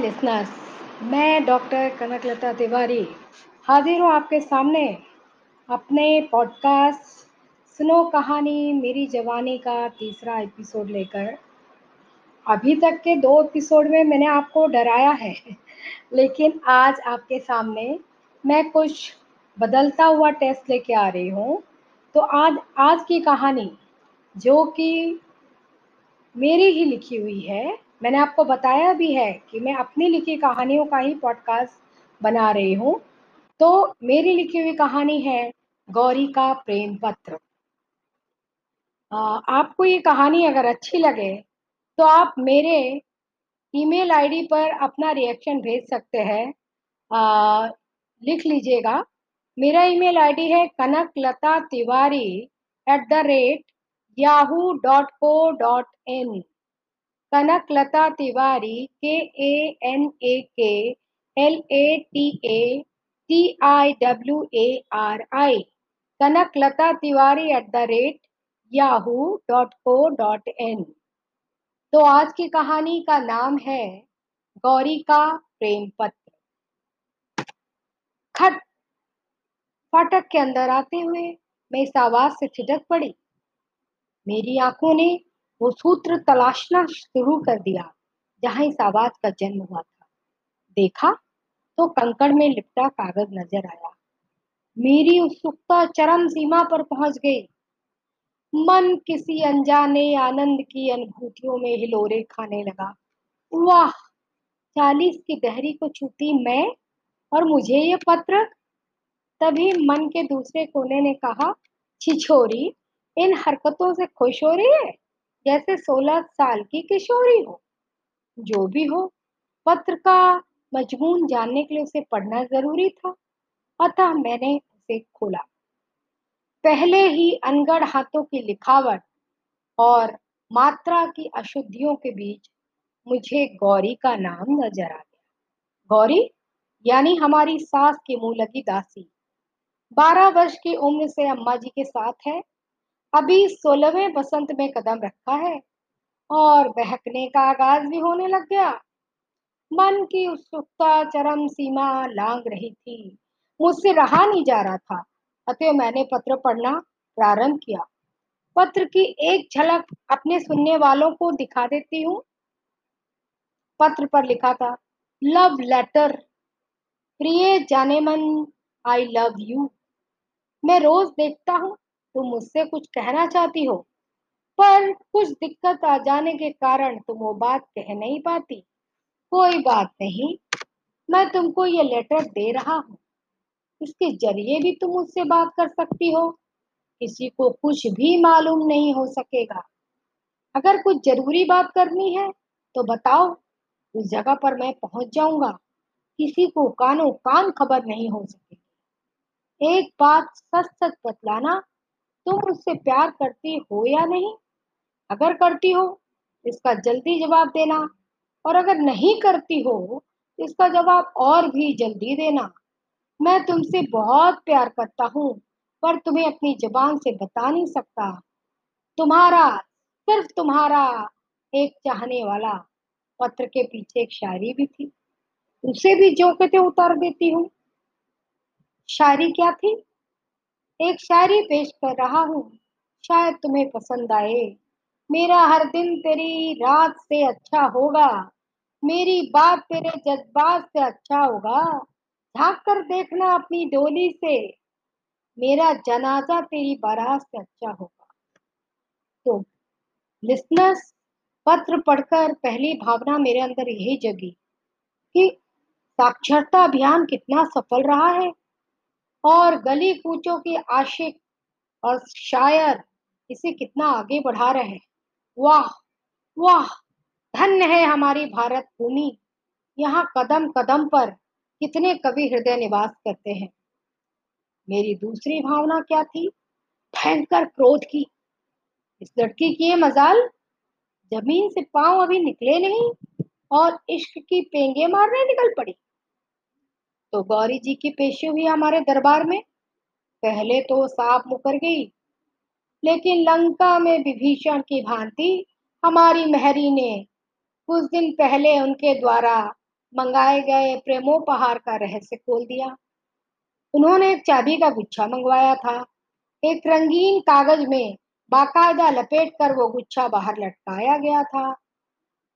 Listeners मैं doctor Kanaklata Tiwari हाजिर हूँ आपके सामने अपने पॉडकास्ट सुनो कहानी मेरी जवानी का तीसरा एपिसोड लेकर। अभी तक के दो एपिसोड में मैंने आपको डराया है, लेकिन आज आपके सामने मैं कुछ बदलता हुआ टेस्ट लेके आ रही हूँ। तो आज आज की कहानी जो कि मेरी ही लिखी हुई है मैंने आपको बताया भी है कि मैं अपनी लिखी कहानियों का ही पॉडकास्ट बना रही हूँ। तो मेरी लिखी हुई कहानी है गौरी का प्रेम पत्र। आपको ये कहानी अगर अच्छी लगे तो आप मेरे ईमेल आईडी पर अपना रिएक्शन भेज सकते हैं। लिख लीजिएगा। मेरा ईमेल आईडी है Kanak Lata Tiwari at the rate Yahoo dot co dot in Kanak Lata Tiwari K A N A K, L A T A T I W A R I Kanak Lata Tiwari at the rate Yahoo dot co dot in तो आज की कहानी का नाम है गौरी का प्रेम पत्र खट, फाटक के अंदर आते हुए मैं इस आवाज़ से छिटक पड़ी। मेरी आँखों ने वो सूत्र तलाशना शुरू कर दिया, जहाँ इस आवाज़ का जन्म हुआ था। देखा तो कंकड़ में लिपटा कागज़ नज़र आया। मेरी उत्सुकता चरम सीमा पर पहुँच गई। मन किसी अनजाने आनंद की अनुभूतियों में हिलोरे खाने लगा। वाह! चालीस की दहरी को छूती मैं और मुझे ये पत्र? तभी मन के दूसरे कोने ने कहा, छिछोरी, इन हरकतों से खुश हो रही है? जैसे सोलह साल की किशोरी हो, जो भी हो, पत्र का मजमून जानने के लिए उसे पढ़ना ज़रूरी था। अतः मैंने उसे खोला। पहले ही अनगढ़ हाथों की लिखावट और मात्रा की अशुद्धियों के बीच मुझे गौरी का नाम नज़र आ गया। गौरी यानी हमारी सास की मुँह लगी दासी। बारह वर्ष की उम्र से अम्मा जी के साथ है। अभी सोलहवें बसंत में कदम रखा है और बहकने का आगाज़ भी होने लग गया। मन की उत्सुकता चरम सीमा लांग रही थी। मुझसे रहा नहीं जा रहा था अतः मैंने पत्र पढ़ना प्रारंभ किया। पत्र की एक झलक अपने सुनने वालों को दिखा देती हूँ। पत्र पर लिखा था, लव लेटर, प्रिय जाने मन आई लव यू मैं रोज देखता हूँ। तुम मुझसे कुछ कहना चाहती हो? पर कुछ दिक्कत आ जाने के कारण तुम वो बात कह नहीं पाती। कोई बात नहीं, मैं तुमको ये लेटर दे रहा हूँ। इसके ज़रिए भी तुम मुझसे बात कर सकती हो। किसी को कुछ भी मालूम नहीं हो सकेगा। अगर कुछ ज़रूरी बात करनी है तो बताओ। उस जगह पर मैं पहुँच जाऊँगा। किसी को कानो कान खबर नहीं हो सकेगी। एक बात सच सच बतलाना तुम मुझसे प्यार करती हो या नहीं? अगर करती हो, इसका जल्दी जवाब देना। और अगर नहीं करती हो, इसका जवाब और भी जल्दी देना। मैं तुमसे बहुत प्यार करता हूँ, पर तुम्हें अपनी जबान से बता नहीं सकता। तुम्हारा, सिर्फ़ तुम्हारा, एक चाहने वाला। पत्र के पीछे एक शायरी भी थी। उसे भी जो कहते उतार देती हूँ। शायरी क्या थी? एक शायरी पेश कर रहा हूँ। शायद तुम्हें पसंद आए। मेरा हर दिन तेरी रात से अच्छा होगा। मेरी बात तेरे जज्बात से अच्छा होगा। झाँक कर देखना अपनी डोली से। मेरा जनाजा तेरी बारात से अच्छा होगा। तो लिसनर्स पत्र पढ़कर पहली भावना मेरे अंदर यही जगी कि साक्षरता अभियान कितना सफल रहा है। और गली कूचों की आशिक और शायर इसे कितना आगे बढ़ा रहे हैं। वाह वाह, धन्य है हमारी भारत भूमि। यहाँ कदम कदम पर कितने कवि हृदय निवास करते हैं। मेरी दूसरी भावना क्या थी? भयंकर क्रोध की। इस लड़की की ये मजाल, ज़मीन से पाँव अभी निकले नहीं और इश्क की पेंगे मारने निकल पड़ी। तो गौरी जी की पेशी हुई हमारे दरबार में। पहले तो साफ़ मुकर गई, लेकिन लंका में विभीषण की भांति हमारी महरी ने कुछ दिन पहले उनके द्वारा मंगाए गए प्रेमोपहार का रहस्य खोल दिया। उन्होंने एक चाबी का गुच्छा मंगवाया था। एक रंगीन कागज़ में बाकायदा लपेट कर वो गुच्छा बाहर लटकाया गया था।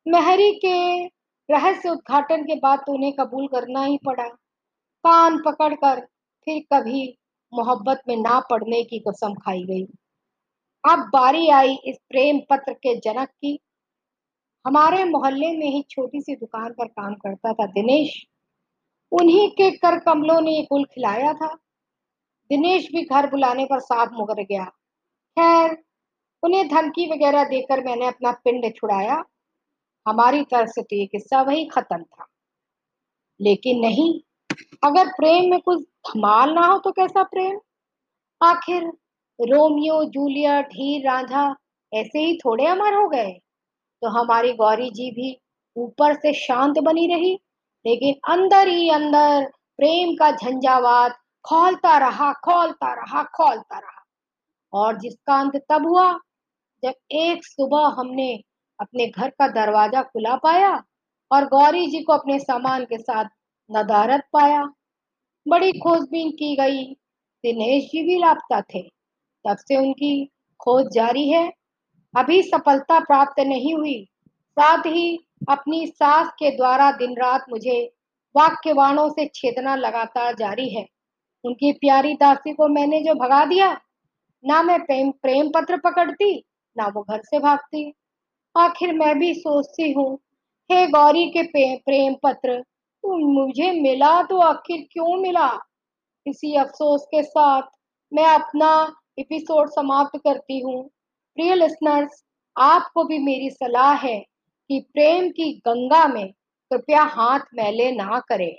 महरी के रहस्य उद्घाटन के बाद तो उन्हें कबूल करना ही पड़ा। कान पकड़कर फिर कभी मोहब्बत में ना पड़ने की कसम खाई गई। अब बारी आई इस प्रेम पत्र के जनक की। हमारे मोहल्ले में ही छोटी सी दुकान पर काम करता था दिनेश। उन्हीं के कर कमलों ने कुल खिलाया था। दिनेश भी घर बुलाने पर साफ़ मुकर गया। खैर, उन्हें धमकी वगैरह देकर मैंने अपना पिंड छुड़ाया। हमारी तरफ़ से तो ये किस्सा वही खत्म था। लेकिन नहीं अगर प्रेम में कुछ धमाल ना हो तो कैसा प्रेम? आखिर रोमियो जूलियट हीर रांझा ऐसे ही थोड़े अमर हो गए। तो हमारी गौरी जी भी ऊपर से शांत बनी रही, लेकिन अंदर ही अंदर प्रेम का झंझावात खोलता रहा खोलता रहा खोलता रहा। और जिसका अंत तब हुआ? जब एक सुबह हमने अपने घर का दरवाज़ा खुला पाया और गौरी जी को अपने सामान के साथ नदारत पाया। बड़ी खोजबीन की गई। दिनेश जी भी लापता थे। तब से उनकी खोज जारी है। अभी सफलता प्राप्त नहीं हुई। साथ ही अपनी सास के द्वारा दिन रात मुझे वाक्यवाणों से छेदना लगातार जारी है। उनकी प्यारी दासी को मैंने जो भगा दिया, ना मैं प्रेम प्रेम पत्र पकड़ती, ना वो घर से भागती। आखिर मैं भी सोचती हूँ, हे गौरी के प्रेम पत्र तो मुझे मिला तो आखिर क्यों मिला? इसी अफसोस के साथ मैं अपना एपिसोड समाप्त करती हूँ। प्रिय लिसनर्स आपको भी मेरी सलाह है कि प्रेम की गंगा में कृपया हाथ मैले ना करें।